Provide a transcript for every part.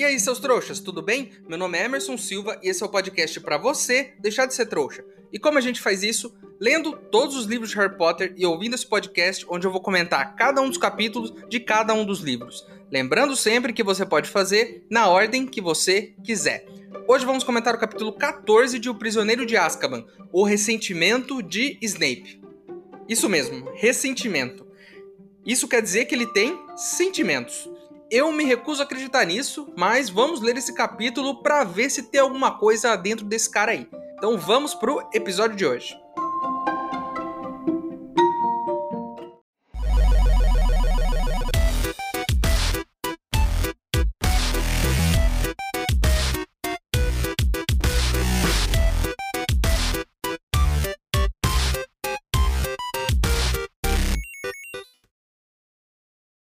E aí, seus trouxas, tudo bem? Meu nome é Emerson Silva e esse é o podcast para você deixar de ser trouxa. E como a gente faz isso? Lendo todos os livros de Harry Potter e ouvindo esse podcast onde eu vou comentar cada um dos capítulos de cada um dos livros. Lembrando sempre que você pode fazer na ordem que você quiser. Hoje vamos comentar o capítulo 14 de O Prisioneiro de Azkaban, O Ressentimento de Snape. Isso mesmo, ressentimento. Isso quer dizer que ele tem sentimentos. Eu me recuso a acreditar nisso, mas vamos ler esse capítulo para ver se tem alguma coisa dentro desse cara aí. Então vamos pro episódio de hoje.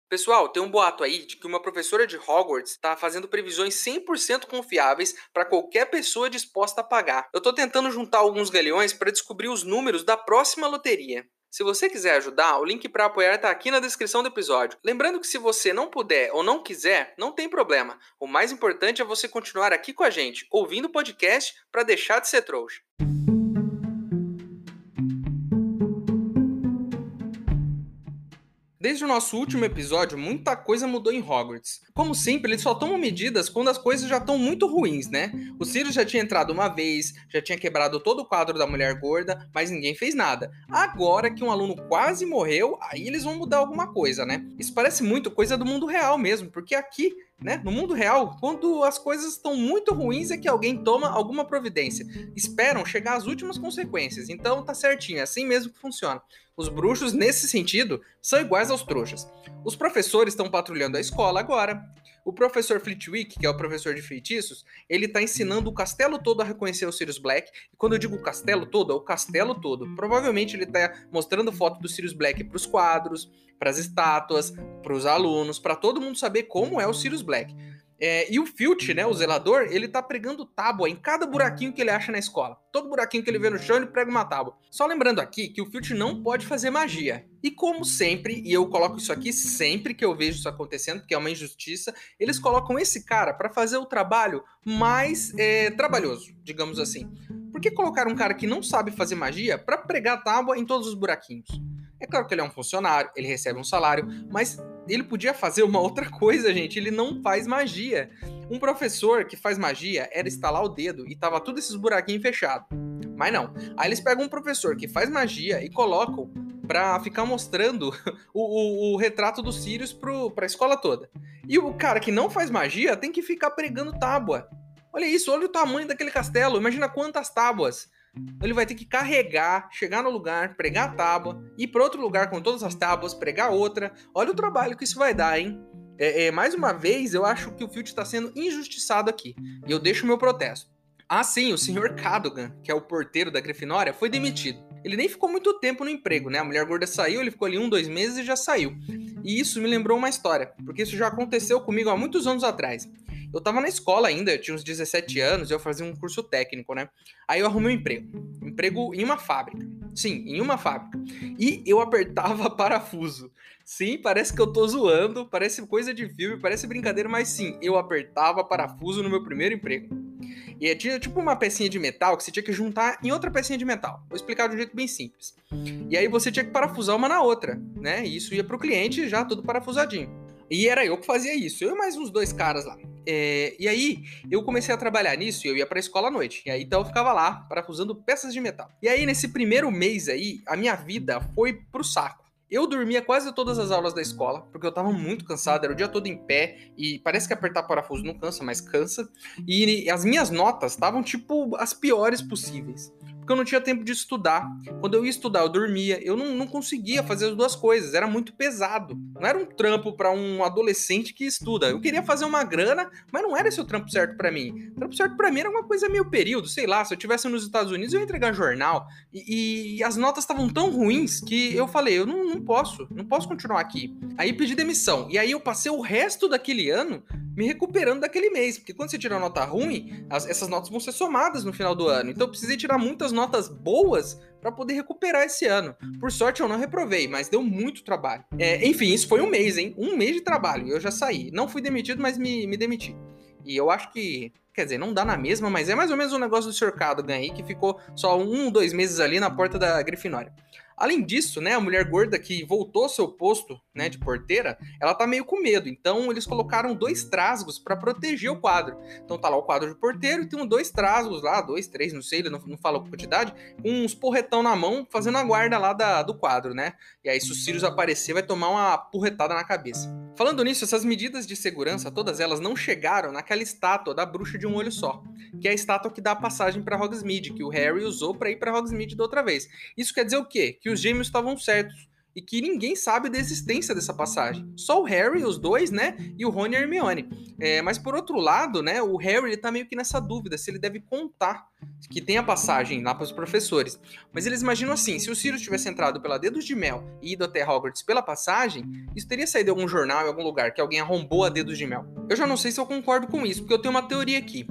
Pessoal, tem um boato aí de que uma professora de Hogwarts está fazendo previsões 100% confiáveis para qualquer pessoa disposta a pagar. Eu estou tentando juntar alguns galeões para descobrir os números da próxima loteria. Se você quiser ajudar, o link para apoiar está aqui na descrição do episódio. Lembrando que se você não puder ou não quiser, não tem problema. O mais importante é você continuar aqui com a gente, ouvindo o podcast para deixar de ser trouxa. Desde o nosso último episódio, muita coisa mudou em Hogwarts. Como sempre, eles só tomam medidas quando as coisas já estão muito ruins, né? O Sirius já tinha entrado uma vez, já tinha quebrado todo o quadro da mulher gorda, mas ninguém fez nada. Agora que um aluno quase morreu, aí eles vão mudar alguma coisa, né? Isso parece muito coisa do mundo real mesmo, porque aqui né? No mundo real, quando as coisas estão muito ruins, é que alguém toma alguma providência. Esperam chegar às últimas consequências. Então tá certinho, é assim mesmo que funciona. Os bruxos, nesse sentido, são iguais aos trouxas. Os professores estão patrulhando a escola agora. O professor Flitwick, que é o professor de feitiços, ele está ensinando o castelo todo a reconhecer o Sirius Black. E quando eu digo castelo todo, é o castelo todo. Provavelmente ele está mostrando foto do Sirius Black para os quadros, para as estátuas, para os alunos, para todo mundo saber como é o Sirius Black. É, e o Filch, né, o zelador, ele tá pregando tábua em cada buraquinho que ele acha na escola. Todo buraquinho que ele vê no chão, ele prega uma tábua. Só lembrando aqui que o Filch não pode fazer magia. E como sempre, e eu coloco isso aqui sempre que eu vejo isso acontecendo, porque é uma injustiça, eles colocam esse cara para fazer o trabalho mais é, trabalhoso, digamos assim. Por que colocar um cara que não sabe fazer magia para pregar tábua em todos os buraquinhos? É claro que ele é um funcionário, ele recebe um salário, mas ele podia fazer uma outra coisa, gente. Ele não faz magia. Um professor que faz magia era estalar o dedo e tava tudo esses buraquinhos fechados. Mas não. Aí eles pegam um professor que faz magia e colocam pra ficar mostrando o, o, o retrato do Sirius pro, pra escola toda. E o cara que não faz magia tem que ficar pregando tábua. Olha isso, olha o tamanho daquele castelo. Imagina quantas tábuas. Ele vai ter que carregar, chegar no lugar, pregar a tábua, ir para outro lugar com todas as tábuas, pregar outra. Olha o trabalho que isso vai dar, hein? É, é, mais uma vez, eu acho que o Filt está sendo injustiçado aqui. E eu deixo o meu protesto. Ah, sim, o Sr. Cadogan, que é o porteiro da Grifinória, foi demitido. Ele nem ficou muito tempo no emprego, né? A mulher gorda saiu, ele ficou ali um, dois meses e já saiu. E isso me lembrou uma história, porque isso já aconteceu comigo há muitos anos atrás. Eu tava na escola ainda, eu tinha uns 17 anos, eu fazia um curso técnico, né? Aí eu arrumei um emprego. Emprego em uma fábrica. Sim, em uma fábrica. E eu apertava parafuso. Sim, parece que eu tô zoando, parece coisa de filme, parece brincadeira, mas sim, eu apertava parafuso no meu primeiro emprego. E tinha tipo uma pecinha de metal que você tinha que juntar em outra pecinha de metal. Vou explicar de um jeito bem simples. E aí você tinha que parafusar uma na outra, né? E isso ia pro cliente já tudo parafusadinho. E era eu que fazia isso, eu e mais uns dois caras lá. É, e aí eu comecei a trabalhar nisso e eu ia pra escola à noite. E aí então eu ficava lá, parafusando peças de metal. E aí nesse primeiro mês aí, a minha vida foi pro saco. Eu dormia quase todas as aulas da escola, porque eu tava muito cansado, era o dia todo em pé, e parece que apertar parafuso não cansa, mas cansa. E as minhas notas estavam, tipo, as piores possíveis porque eu não tinha tempo de estudar. Quando eu ia estudar, eu dormia. Eu não, não conseguia fazer as duas coisas, era muito pesado. Não era um trampo para um adolescente que estuda. Eu queria fazer uma grana, mas não era esse o trampo certo para mim. O trampo certo para mim era uma coisa meio período, sei lá. Se eu tivesse nos Estados Unidos, eu ia entregar jornal. E, e as notas estavam tão ruins que eu falei, eu não, não posso, não posso continuar aqui. Aí pedi demissão. E aí eu passei o resto daquele ano me recuperando daquele mês. Porque quando você tira nota ruim, as, essas notas vão ser somadas no final do ano. Então eu precisei tirar muitas notas boas para poder recuperar esse ano. Por sorte eu não reprovei, mas deu muito trabalho. É, enfim, isso foi um mês, hein? Um mês de trabalho. Eu já saí. Não fui demitido, mas me, me demiti. E eu acho que Quer dizer, não dá na mesma, mas é mais ou menos o um negócio do Sr. Cadogan aí, que ficou só um, dois meses ali na porta da Grifinória. Além disso, né, a mulher gorda que voltou ao seu posto, né, de porteira, ela tá meio com medo. Então eles colocaram dois trasgos para proteger o quadro. Então tá lá o quadro de porteiro e tem dois trasgos lá, dois, três, não sei, ele não, não fala quantidade, com uns porretão na mão fazendo a guarda lá da, do quadro, né? E aí se o Sirius aparecer, vai tomar uma porretada na cabeça. Falando nisso, essas medidas de segurança, todas elas não chegaram naquela estátua da bruxa de um olho só, que é a estátua que dá a passagem para Hogsmeade, que o Harry usou para ir para Hogsmeade da outra vez. Isso quer dizer o quê? Que os gêmeos estavam certos e que ninguém sabe da existência dessa passagem. Só o Harry, os dois, né? E o Rony e a Hermione. É, mas por outro lado, né? O Harry ele tá meio que nessa dúvida se ele deve contar que tem a passagem lá para os professores. Mas eles imaginam assim: se o Sirius tivesse entrado pela Dedos de Mel e ido até Hogwarts pela passagem, isso teria saído em algum jornal, em algum lugar, que alguém arrombou a Dedos de Mel. Eu já não sei se eu concordo com isso, porque eu tenho uma teoria aqui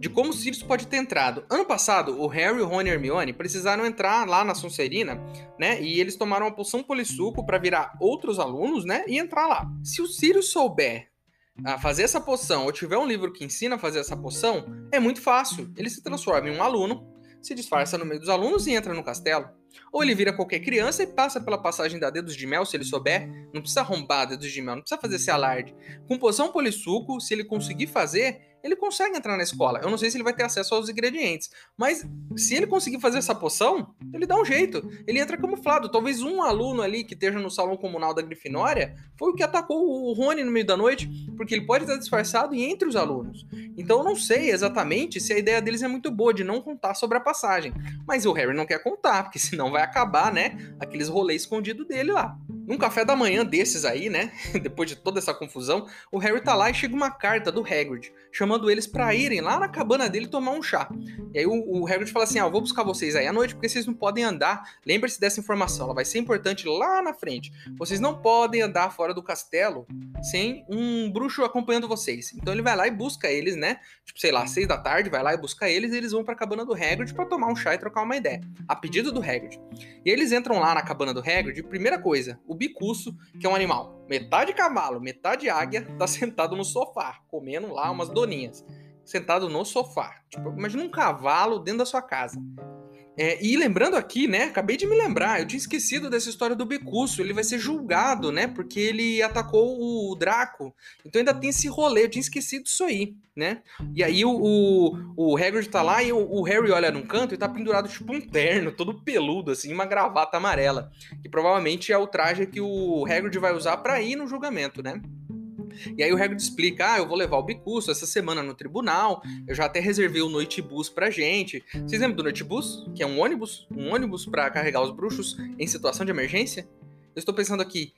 de como o Sirius pode ter entrado. Ano passado, o Harry, o Rony e Hermione precisaram entrar lá na Sonserina, né? E eles tomaram uma poção polissuco para virar outros alunos, né? E entrar lá. Se o Sirius souber a fazer essa poção ou tiver um livro que ensina a fazer essa poção, é muito fácil. Ele se transforma em um aluno, se disfarça no meio dos alunos e entra no castelo. Ou ele vira qualquer criança e passa pela passagem da dedos de mel, se ele souber. Não precisa arrombar dedos de mel, não precisa fazer esse alarde. Com poção polissuco, se ele conseguir fazer, ele consegue entrar na escola. Eu não sei se ele vai ter acesso aos ingredientes, mas se ele conseguir fazer essa poção, ele dá um jeito. Ele entra camuflado. Talvez um aluno ali que esteja no salão comunal da Grifinória foi o que atacou o Rony no meio da noite, porque ele pode estar disfarçado e entre os alunos. Então eu não sei exatamente se a ideia deles é muito boa de não contar sobre a passagem. Mas o Harry não quer contar, porque senão vai acabar, né, aqueles rolês escondidos dele lá. Num café da manhã desses aí, né? Depois de toda essa confusão, o Harry tá lá e chega uma carta do Hagrid, chamando eles para irem lá na cabana dele tomar um chá. E aí o, o Hagrid fala assim: "Ah, eu vou buscar vocês aí à noite porque vocês não podem andar. Lembre-se dessa informação, ela vai ser importante lá na frente. Vocês não podem andar fora do castelo sem um bruxo acompanhando vocês". Então ele vai lá e busca eles, né? Tipo, sei lá, seis da tarde, vai lá e busca eles e eles vão para a cabana do Hagrid para tomar um chá e trocar uma ideia, a pedido do Hagrid. E eles entram lá na cabana do Hagrid, primeira coisa, o bicuço, que é um animal metade cavalo, metade águia, tá sentado no sofá, comendo lá umas doninhas. Sentado no sofá. Tipo, imagina um cavalo dentro da sua casa. É, e lembrando aqui, né? Acabei de me lembrar, eu tinha esquecido dessa história do Becurso. Ele vai ser julgado, né? Porque ele atacou o Draco. Então ainda tem esse rolê, eu tinha esquecido disso aí, né? E aí o, o, o Hagrid tá lá e o, o, Harry olha num canto e tá pendurado tipo um terno, todo peludo, assim, uma gravata amarela. Que provavelmente é o traje que o Hagrid vai usar para ir no julgamento, né? E aí o Hagrid explica: ah, eu vou levar o Bicuço essa semana no tribunal, eu já até reservei o Noitebus pra gente. Vocês lembram do Noitebus? Que é um ônibus? Um ônibus para carregar os bruxos em situação de emergência? Eu estou pensando aqui: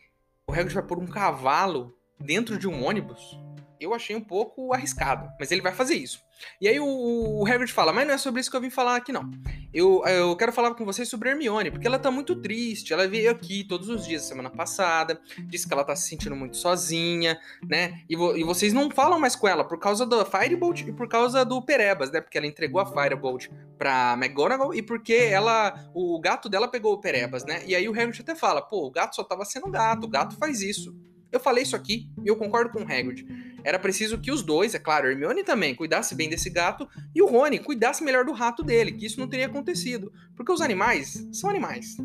o Hagrid vai pôr um cavalo dentro de um ônibus? Eu achei um pouco arriscado, mas ele vai fazer isso. E aí o, o fala, mas não é sobre isso que eu vim falar aqui não. Eu, eu quero falar com vocês sobre Hermione, porque ela tá muito triste. Ela veio aqui todos os dias semana passada, disse que ela tá se sentindo muito sozinha, né? E, vo, e vocês não falam mais com ela por causa da Firebolt e por causa do Perebas, né? Porque ela entregou a Firebolt pra McGonagall e porque ela, o gato dela pegou o Perebas, né? E aí o Hagrid até fala, pô, o gato só tava sendo gato, o gato faz isso. Eu falei isso aqui e eu concordo com o Hagrid. Era preciso que os dois, é claro, Hermione também, cuidasse bem desse gato e o Rony cuidasse melhor do rato dele, que isso não teria acontecido. Porque os animais são animais.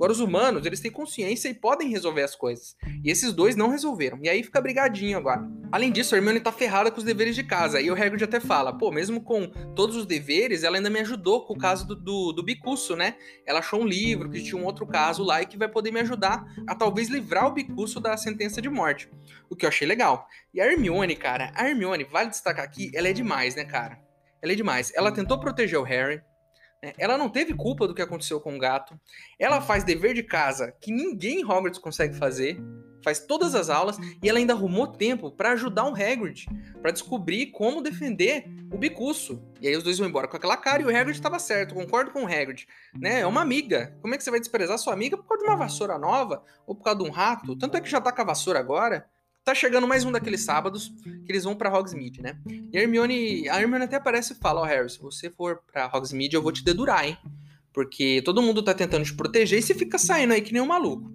Agora, os humanos, eles têm consciência e podem resolver as coisas. E esses dois não resolveram. E aí fica brigadinho agora. Além disso, a Hermione tá ferrada com os deveres de casa. E o Hagrid até fala, pô, mesmo com todos os deveres, ela ainda me ajudou com o caso do, do, do Bicuço, né? Ela achou um livro que tinha um outro caso lá e que vai poder me ajudar a talvez livrar o Bicuço da sentença de morte. O que eu achei legal. E a Hermione, cara, a Hermione, vale destacar aqui, ela é demais, né, cara? Ela é demais. Ela tentou proteger o Harry? Ela não teve culpa do que aconteceu com o gato. Ela faz dever de casa que ninguém em Hogwarts consegue fazer. Faz todas as aulas e ela ainda arrumou tempo para ajudar o Hagrid, para descobrir como defender o Bicuço. E aí os dois vão embora com aquela cara e o Hagrid estava certo, concordo com o Hagrid. Né? É uma amiga. Como é que você vai desprezar sua amiga por causa de uma vassoura nova ou por causa de um rato? Tanto é que já tá com a vassoura agora. Tá chegando mais um daqueles sábados que eles vão para Hogsmeade, né? E a Hermione, a Hermione até aparece e fala: Ó, oh, Harry, se você for para Hogsmeade, eu vou te dedurar, hein? Porque todo mundo tá tentando te proteger e você fica saindo aí que nem um maluco.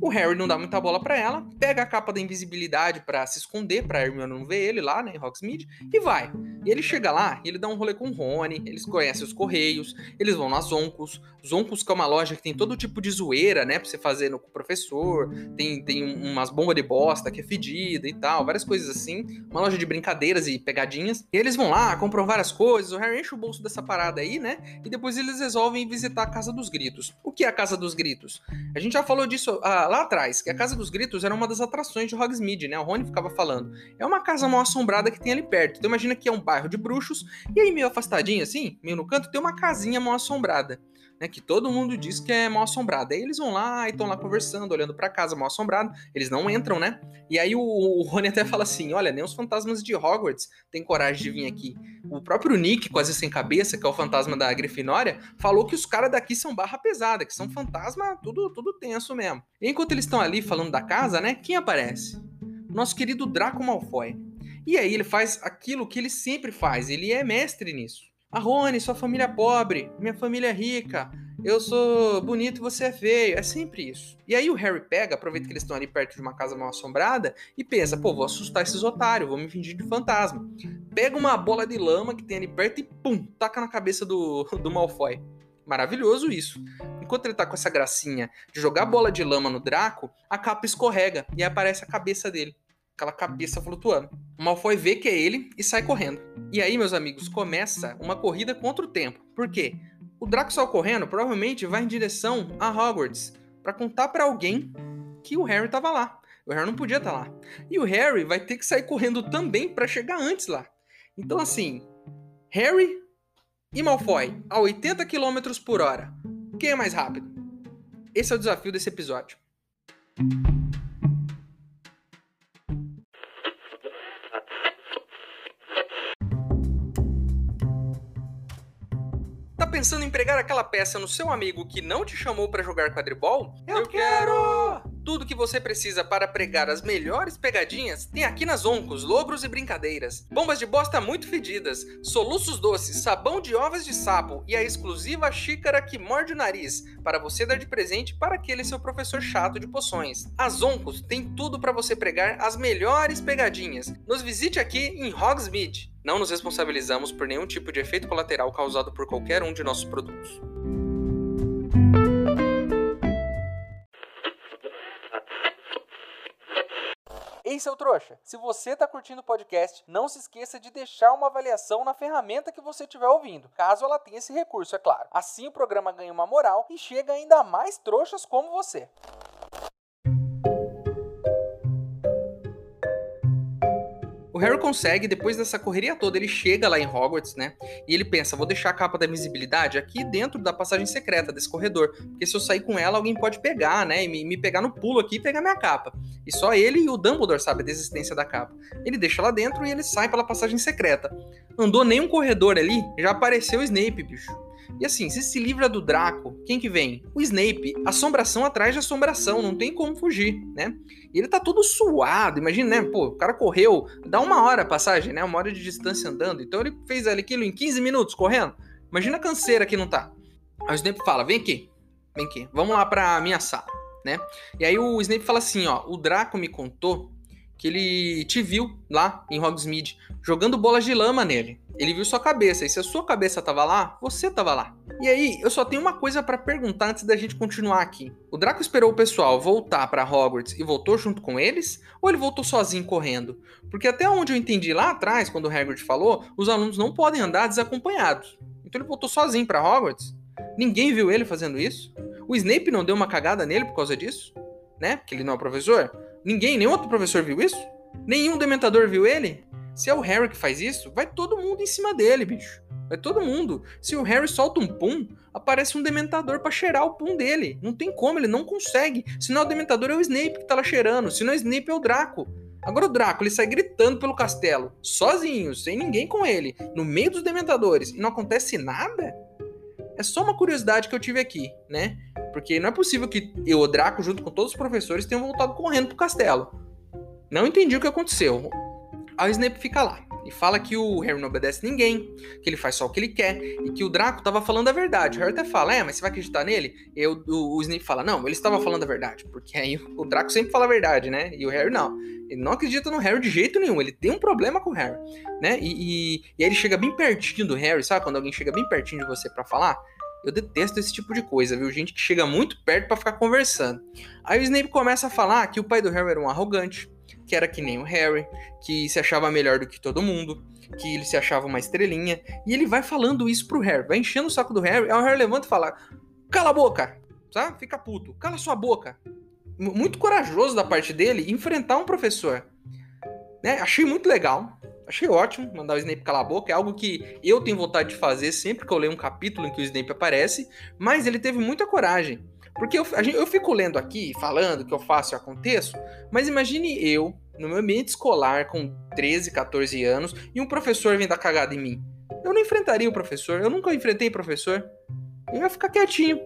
O Harry não dá muita bola para ela, pega a capa da invisibilidade para se esconder, pra Hermione não ver ele lá, né, em Hogsmeade, e vai. E ele chega lá ele dá um rolê com o Rony, eles conhecem os Correios, eles vão nas Zoncos. Zoncos que é uma loja que tem todo tipo de zoeira, né, pra você fazer no professor, tem, tem umas bombas de bosta que é fedida e tal, várias coisas assim. Uma loja de brincadeiras e pegadinhas. E eles vão lá, compram várias coisas, o Harry enche o bolso dessa parada aí, né, e depois eles resolvem visitar a Casa dos Gritos. O que é a Casa dos Gritos? A gente já falou disso ah, lá atrás, que a Casa dos Gritos era uma das atrações de Hogsmeade, né? O Rony ficava falando. É uma casa mal assombrada que tem ali perto. Então imagina que é um bairro de bruxos, e aí meio afastadinho assim, meio no canto, tem uma casinha mal assombrada. Né, que todo mundo diz que é mal assombrada. Aí eles vão lá e estão lá conversando, olhando para casa mal assombrada. Eles não entram, né? E aí o, o Rony até fala assim: olha, nem os fantasmas de Hogwarts têm coragem de vir aqui. O próprio Nick, quase sem cabeça, que é o fantasma da Grifinória, falou que os caras daqui são barra pesada, que são fantasma tudo, tudo tenso mesmo. E enquanto eles estão ali falando da casa, né? Quem aparece? Nosso querido Draco Malfoy. E aí ele faz aquilo que ele sempre faz, ele é mestre nisso. A Rony, sua família é pobre, minha família é rica, eu sou bonito e você é feio. É sempre isso. E aí o Harry pega, aproveita que eles estão ali perto de uma casa mal assombrada e pensa, pô, vou assustar esses otários, vou me fingir de fantasma. Pega uma bola de lama que tem ali perto e pum, taca na cabeça do, do Malfoy. Maravilhoso isso. Enquanto ele tá com essa gracinha de jogar bola de lama no Draco, a capa escorrega e aparece a cabeça dele aquela cabeça flutuando. O Malfoy vê que é ele e sai correndo. E aí, meus amigos, começa uma corrida contra o tempo. Por quê? O Draco saiu correndo, provavelmente vai em direção a Hogwarts para contar para alguém que o Harry tava lá. O Harry não podia estar tá lá. E o Harry vai ter que sair correndo também para chegar antes lá. Então assim, Harry e Malfoy a 80 km por hora. Quem é mais rápido? Esse é o desafio desse episódio. Pensando em pregar aquela peça no seu amigo que não te chamou para jogar quadribol? Eu, Eu quero! Tudo que você precisa para pregar as melhores pegadinhas tem aqui nas Oncos, Lobros e Brincadeiras. Bombas de bosta muito fedidas, soluços doces, sabão de ovas de sapo e a exclusiva xícara que morde o nariz para você dar de presente para aquele seu professor chato de poções. As Oncos tem tudo para você pregar as melhores pegadinhas. Nos visite aqui em Hogsmeade. Não nos responsabilizamos por nenhum tipo de efeito colateral causado por qualquer um de nossos produtos. Ei, seu trouxa! Se você está curtindo o podcast, não se esqueça de deixar uma avaliação na ferramenta que você estiver ouvindo, caso ela tenha esse recurso, é claro. Assim o programa ganha uma moral e chega ainda mais trouxas como você. O Harry consegue, depois dessa correria toda, ele chega lá em Hogwarts, né? E ele pensa: vou deixar a capa da invisibilidade aqui dentro da passagem secreta desse corredor. Porque se eu sair com ela, alguém pode pegar, né? E me, pegar no pulo aqui e pegar minha capa. E só ele e o Dumbledore sabem da existência da capa. Ele deixa lá dentro e ele sai pela passagem secreta. Andou nem um corredor ali, já apareceu o Snape, bicho. E assim, se se livra do Draco, quem que vem? O Snape. Assombração atrás de assombração, não tem como fugir, né? E ele tá todo suado, imagina, né? Pô, o cara correu, dá uma hora a passagem, né? Uma hora de distância andando. Então ele fez aquilo em 15 minutos correndo. Imagina a canseira que não tá. Aí o Snape fala: vem aqui, vem aqui, vamos lá pra minha sala, né? E aí o Snape fala assim: ó, o Draco me contou que ele te viu lá em Hogsmeade jogando bolas de lama nele. Ele viu sua cabeça, e se a sua cabeça tava lá, você tava lá. E aí, eu só tenho uma coisa para perguntar antes da gente continuar aqui. O Draco esperou o pessoal voltar para Hogwarts e voltou junto com eles? Ou ele voltou sozinho correndo? Porque até onde eu entendi lá atrás, quando o Hagrid falou, os alunos não podem andar desacompanhados. Então ele voltou sozinho para Hogwarts? Ninguém viu ele fazendo isso? O Snape não deu uma cagada nele por causa disso? Né? Porque ele não é professor? Ninguém, nenhum outro professor viu isso? Nenhum dementador viu ele? Se é o Harry que faz isso, vai todo mundo em cima dele, bicho. Vai todo mundo. Se o Harry solta um pum, aparece um dementador para cheirar o pum dele. Não tem como, ele não consegue. Se não é o dementador, é o Snape que tá lá cheirando. Se não é o Snape, é o Draco. Agora o Draco, ele sai gritando pelo castelo, sozinho, sem ninguém com ele, no meio dos dementadores, e não acontece nada? É só uma curiosidade que eu tive aqui, né? Porque não é possível que eu, o Draco, junto com todos os professores, tenham voltado correndo pro castelo. Não entendi o que aconteceu. Aí o Snape fica lá. E fala que o Harry não obedece ninguém, que ele faz só o que ele quer, e que o Draco tava falando a verdade. O Harry até fala, é, mas você vai acreditar nele? E o, o, o Snape fala, não, ele estava falando a verdade, porque aí o Draco sempre fala a verdade, né? E o Harry não. Ele não acredita no Harry de jeito nenhum, ele tem um problema com o Harry, né? E, e, e aí ele chega bem pertinho do Harry, sabe? Quando alguém chega bem pertinho de você para falar, eu detesto esse tipo de coisa, viu? Gente que chega muito perto para ficar conversando. Aí o Snape começa a falar que o pai do Harry era um arrogante, que era que nem o Harry, que se achava melhor do que todo mundo, que ele se achava uma estrelinha. E ele vai falando isso pro Harry, vai enchendo o saco do Harry. Aí o Harry levanta e fala: Cala a boca, sabe? Fica puto, cala sua boca. Muito corajoso da parte dele enfrentar um professor. Né? Achei muito legal. Achei ótimo mandar o Snape calar a boca. É algo que eu tenho vontade de fazer sempre que eu leio um capítulo em que o Snape aparece. Mas ele teve muita coragem. Porque eu, gente, eu fico lendo aqui, falando que eu faço e aconteço, mas imagine eu, no meu ambiente escolar, com 13, 14 anos, e um professor vem dar cagada em mim. Eu não enfrentaria o professor, eu nunca enfrentei professor. Eu ia ficar quietinho.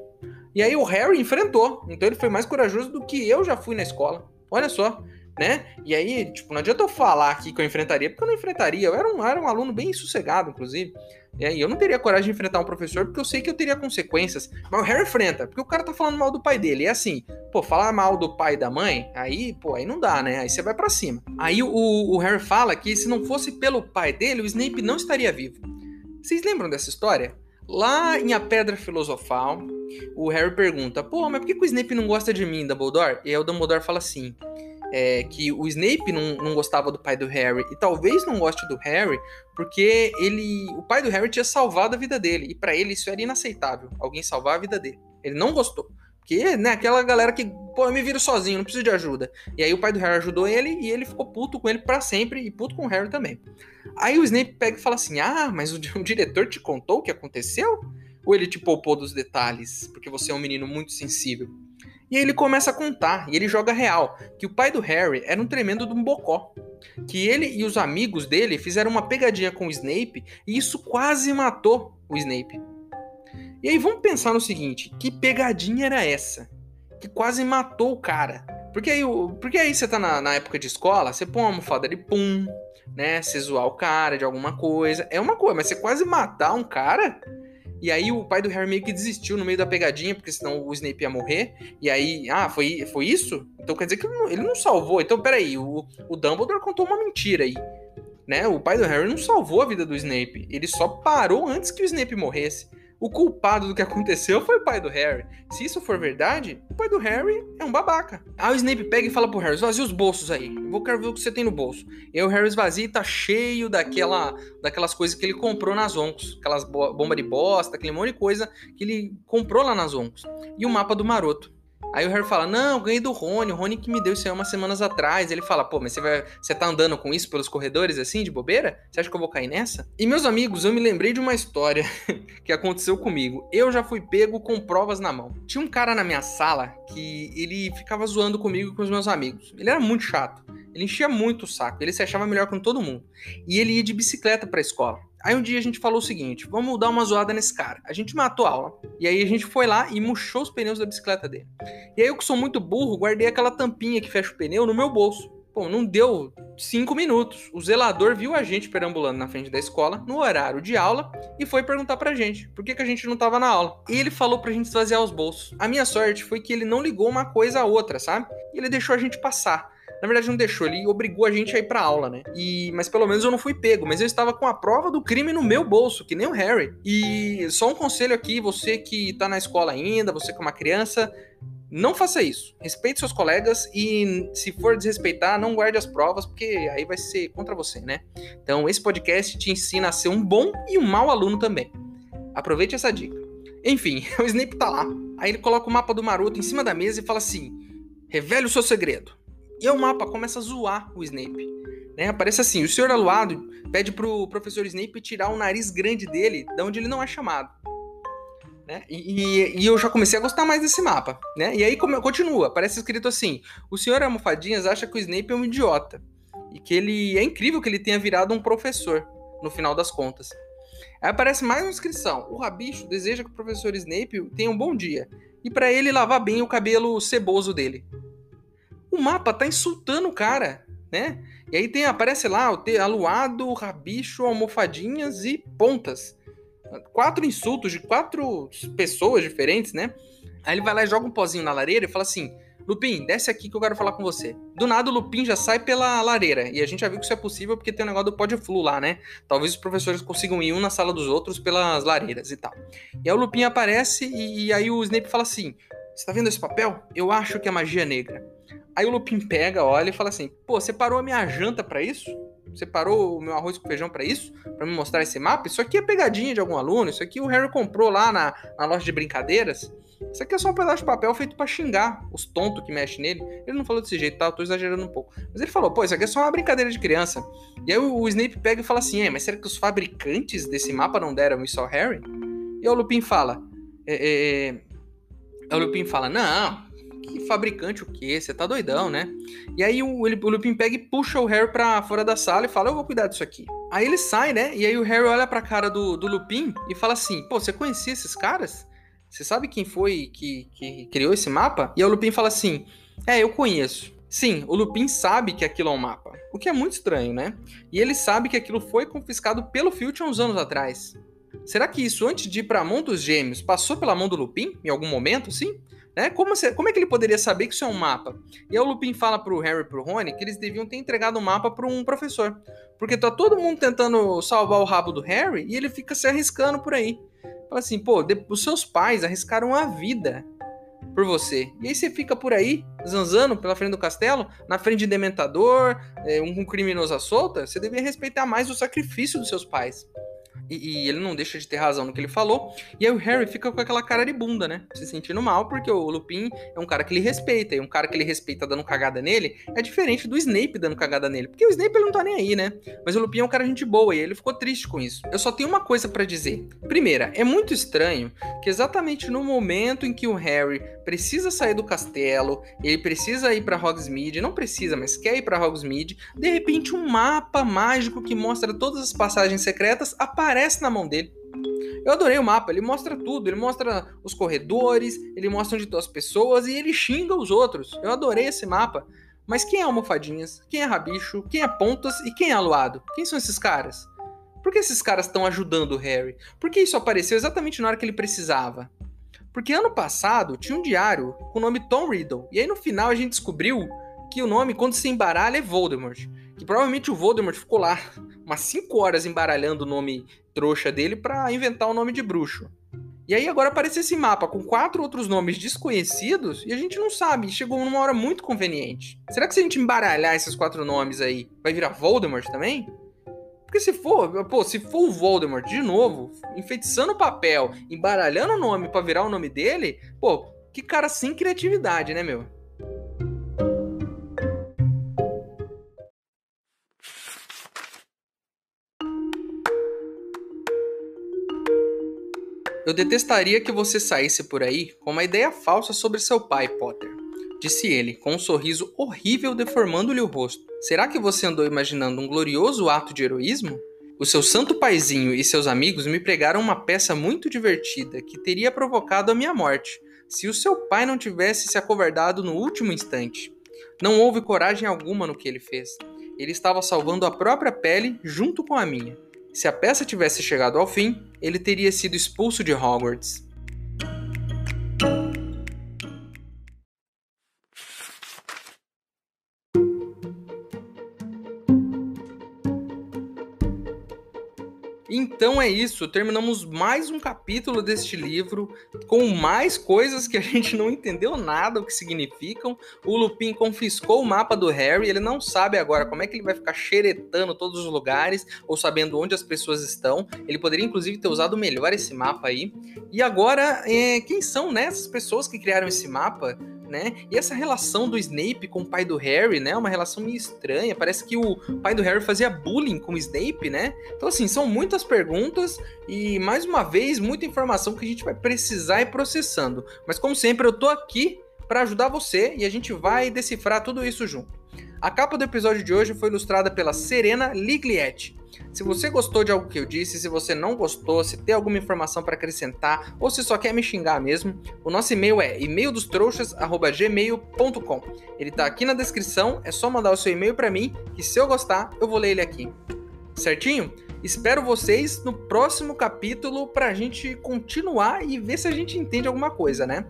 E aí o Harry enfrentou, então ele foi mais corajoso do que eu já fui na escola. Olha só, né? E aí, tipo, não adianta eu falar aqui que eu enfrentaria, porque eu não enfrentaria. Eu era um, era um aluno bem sossegado, inclusive. E aí eu não teria coragem de enfrentar um professor, porque eu sei que eu teria consequências. Mas o Harry enfrenta, porque o cara tá falando mal do pai dele. E é assim, pô, falar mal do pai e da mãe, aí, pô, aí não dá, né? Aí você vai para cima. Aí o, o Harry fala que se não fosse pelo pai dele, o Snape não estaria vivo. Vocês lembram dessa história? Lá em A Pedra Filosofal, o Harry pergunta: pô, mas por que, que o Snape não gosta de mim, Dumbledore? E aí o Dumbledore fala assim: é, que o Snape não, não gostava do pai do Harry e talvez não goste do Harry porque ele, o pai do Harry tinha salvado a vida dele e para ele isso era inaceitável, alguém salvar a vida dele. Ele não gostou. Porque, né, aquela galera que, pô, eu me viro sozinho, não preciso de ajuda. E aí o pai do Harry ajudou ele e ele ficou puto com ele para sempre e puto com o Harry também. Aí o Snape pega e fala assim: Ah, mas o, o diretor te contou o que aconteceu? Ou ele te poupou dos detalhes, porque você é um menino muito sensível? E aí ele começa a contar, e ele joga real, que o pai do Harry era um tremendo de um bocó. Que ele e os amigos dele fizeram uma pegadinha com o Snape e isso quase matou o Snape. E aí vamos pensar no seguinte: que pegadinha era essa? Que quase matou o cara. Porque aí, porque aí você tá na, na época de escola, você põe uma almofada de pum, né? Você zoar o cara de alguma coisa. É uma coisa, mas você quase matar um cara e aí o pai do Harry meio que desistiu no meio da pegadinha, porque senão o Snape ia morrer. E aí, ah, foi, foi isso? Então quer dizer que ele não, ele não salvou. Então, peraí, o, o Dumbledore contou uma mentira aí. Né? O pai do Harry não salvou a vida do Snape. Ele só parou antes que o Snape morresse o culpado do que aconteceu foi o pai do Harry. Se isso for verdade, o pai do Harry é um babaca. Aí o Snape pega e fala pro Harry: esvazia os bolsos aí. Vou quero ver o que você tem no bolso. E aí o Harry esvazia e tá cheio daquela, daquelas coisas que ele comprou nas Oncos. Aquelas bo bomba de bosta, aquele monte de coisa que ele comprou lá nas Oncos. E o mapa do maroto. Aí o Harry fala: Não, ganhei do Rony, o Rony que me deu isso aí umas semanas atrás. Ele fala: Pô, mas você, vai, você tá andando com isso pelos corredores assim, de bobeira? Você acha que eu vou cair nessa? E meus amigos, eu me lembrei de uma história que aconteceu comigo. Eu já fui pego com provas na mão. Tinha um cara na minha sala que ele ficava zoando comigo e com os meus amigos. Ele era muito chato. Ele enchia muito o saco. Ele se achava melhor com todo mundo. E ele ia de bicicleta pra escola. Aí um dia a gente falou o seguinte: vamos dar uma zoada nesse cara. A gente matou a aula. E aí a gente foi lá e murchou os pneus da bicicleta dele. E aí eu, que sou muito burro, guardei aquela tampinha que fecha o pneu no meu bolso. Pô, não deu cinco minutos. O zelador viu a gente perambulando na frente da escola, no horário de aula, e foi perguntar pra gente por que, que a gente não tava na aula. E ele falou pra gente esvaziar os bolsos. A minha sorte foi que ele não ligou uma coisa a outra, sabe? E ele deixou a gente passar. Na verdade, não deixou, ele obrigou a gente a ir pra aula, né? E, mas pelo menos eu não fui pego, mas eu estava com a prova do crime no meu bolso, que nem o Harry. E só um conselho aqui, você que tá na escola ainda, você que é uma criança, não faça isso. Respeite seus colegas e, se for desrespeitar, não guarde as provas, porque aí vai ser contra você, né? Então, esse podcast te ensina a ser um bom e um mau aluno também. Aproveite essa dica. Enfim, o Snape tá lá. Aí ele coloca o mapa do Maroto em cima da mesa e fala assim: revele o seu segredo. E o mapa começa a zoar o Snape. Né? Aparece assim: o senhor Aluado pede pro professor Snape tirar o nariz grande dele, de onde ele não é chamado. Né? E, e, e, eu já comecei a gostar mais desse mapa. Né? E aí como, continua, aparece escrito assim: o senhor Almofadinhas acha que o Snape é um idiota. E que ele é incrível que ele tenha virado um professor, no final das contas. Aí aparece mais uma inscrição: o Rabicho deseja que o professor Snape tenha um bom dia. E para ele lavar bem o cabelo ceboso dele. O mapa tá insultando o cara. né? E aí tem, aparece lá o aluado, rabicho, almofadinhas e pontas. Quatro insultos de quatro pessoas diferentes, né? Aí ele vai lá e joga um pozinho na lareira e fala assim: Lupin, desce aqui que eu quero falar com você. Do nada o Lupin já sai pela lareira. E a gente já viu que isso é possível porque tem o um negócio do Podflu lá, né? Talvez os professores consigam ir um na sala dos outros pelas lareiras e tal. E aí o Lupin aparece e, e aí o Snape fala assim: Você tá vendo esse papel? Eu acho que é magia negra. Aí o Lupin pega, olha e fala assim: Pô, você parou a minha janta para isso? Você parou o meu arroz com feijão para isso? para me mostrar esse mapa? Isso aqui é pegadinha de algum aluno. Isso aqui o Harry comprou lá na, na loja de brincadeiras. Isso aqui é só um pedaço de papel feito para xingar os tontos que mexem nele. Ele não falou desse jeito, tá? Eu tô exagerando um pouco. Mas ele falou, pô, isso aqui é só uma brincadeira de criança. E aí o, o Snape pega e fala assim: é, mas será que os fabricantes desse mapa não deram isso ao Harry? E o Lupin fala: é, é, é... O Lupin fala: não, que fabricante o quê? Você tá doidão, né? E aí o, ele, o Lupin pega e puxa o Harry pra fora da sala e fala: Eu vou cuidar disso aqui. Aí ele sai, né? E aí o Harry olha pra cara do, do Lupin e fala assim: Pô, você conhecia esses caras? Você sabe quem foi que, que criou esse mapa? E aí o Lupin fala assim: É, eu conheço. Sim, o Lupin sabe que aquilo é um mapa. O que é muito estranho, né? E ele sabe que aquilo foi confiscado pelo Filch uns anos atrás. Será que isso, antes de ir pra mão dos gêmeos, passou pela mão do Lupin em algum momento, sim? Né? Como, como é que ele poderia saber que isso é um mapa? E aí o Lupin fala pro Harry e pro Rony que eles deviam ter entregado o um mapa para um professor. Porque tá todo mundo tentando salvar o rabo do Harry e ele fica se arriscando por aí. Fala assim, pô, os seus pais arriscaram a vida por você. E aí você fica por aí, zanzando pela frente do castelo, na frente de Dementador, é, um criminoso à solta, você deveria respeitar mais o sacrifício dos seus pais. E, e, ele não deixa de ter razão no que ele falou. E aí o Harry fica com aquela cara de bunda, né? Se sentindo mal, porque o Lupin é um cara que ele respeita. E um cara que ele respeita dando cagada nele é diferente do Snape dando cagada nele. Porque o Snape ele não tá nem aí, né? Mas o Lupin é um cara gente boa e ele ficou triste com isso. Eu só tenho uma coisa para dizer. Primeira, é muito estranho que exatamente no momento em que o Harry precisa sair do castelo, ele precisa ir para Hogsmeade, não precisa, mas quer ir para Hogsmeade, de repente um mapa mágico que mostra todas as passagens secretas aparece na mão dele. Eu adorei o mapa, ele mostra tudo, ele mostra os corredores, ele mostra onde estão as pessoas e ele xinga os outros. Eu adorei esse mapa. Mas quem é almofadinhas? Quem é rabicho? Quem é pontas? E quem é aluado? Quem são esses caras? Por que esses caras estão ajudando o Harry? Por que isso apareceu exatamente na hora que ele precisava? Porque ano passado tinha um diário com o nome Tom Riddle. E aí no final a gente descobriu que o nome, quando se embaralha, é Voldemort. Que provavelmente o Voldemort ficou lá umas 5 horas embaralhando o nome trouxa dele para inventar o nome de bruxo. E aí agora aparece esse mapa com quatro outros nomes desconhecidos e a gente não sabe, chegou numa hora muito conveniente. Será que se a gente embaralhar esses quatro nomes aí, vai virar Voldemort também? Porque se for, pô, se for o Voldemort de novo, enfeitiçando o papel, embaralhando o nome para virar o nome dele, pô, que cara sem criatividade, né, meu? Eu detestaria que você saísse por aí com uma ideia falsa sobre seu pai, Potter disse ele, com um sorriso horrível deformando-lhe o rosto. Será que você andou imaginando um glorioso ato de heroísmo? O seu santo paizinho e seus amigos me pregaram uma peça muito divertida que teria provocado a minha morte, se o seu pai não tivesse se acovardado no último instante. Não houve coragem alguma no que ele fez. Ele estava salvando a própria pele junto com a minha. Se a peça tivesse chegado ao fim, ele teria sido expulso de Hogwarts. É isso, terminamos mais um capítulo deste livro com mais coisas que a gente não entendeu nada o que significam. O Lupin confiscou o mapa do Harry, ele não sabe agora como é que ele vai ficar xeretando todos os lugares ou sabendo onde as pessoas estão. Ele poderia inclusive ter usado melhor esse mapa aí. E agora, é, quem são né, essas pessoas que criaram esse mapa? Né? E essa relação do Snape com o pai do Harry, né? Uma relação meio estranha. Parece que o pai do Harry fazia bullying com o Snape, né? Então, assim, são muitas perguntas e, mais uma vez, muita informação que a gente vai precisar ir processando. Mas, como sempre, eu tô aqui para ajudar você e a gente vai decifrar tudo isso junto. A capa do episódio de hoje foi ilustrada pela Serena Liglietti. Se você gostou de algo que eu disse, se você não gostou, se tem alguma informação para acrescentar ou se só quer me xingar mesmo, o nosso e-mail é e-maildostrouxas@gmail.com. Ele tá aqui na descrição, é só mandar o seu e-mail para mim, que se eu gostar, eu vou ler ele aqui. Certinho? Espero vocês no próximo capítulo para a gente continuar e ver se a gente entende alguma coisa, né?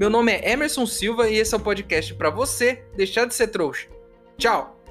Meu nome é Emerson Silva e esse é o podcast para você deixar de ser trouxa. Tchau!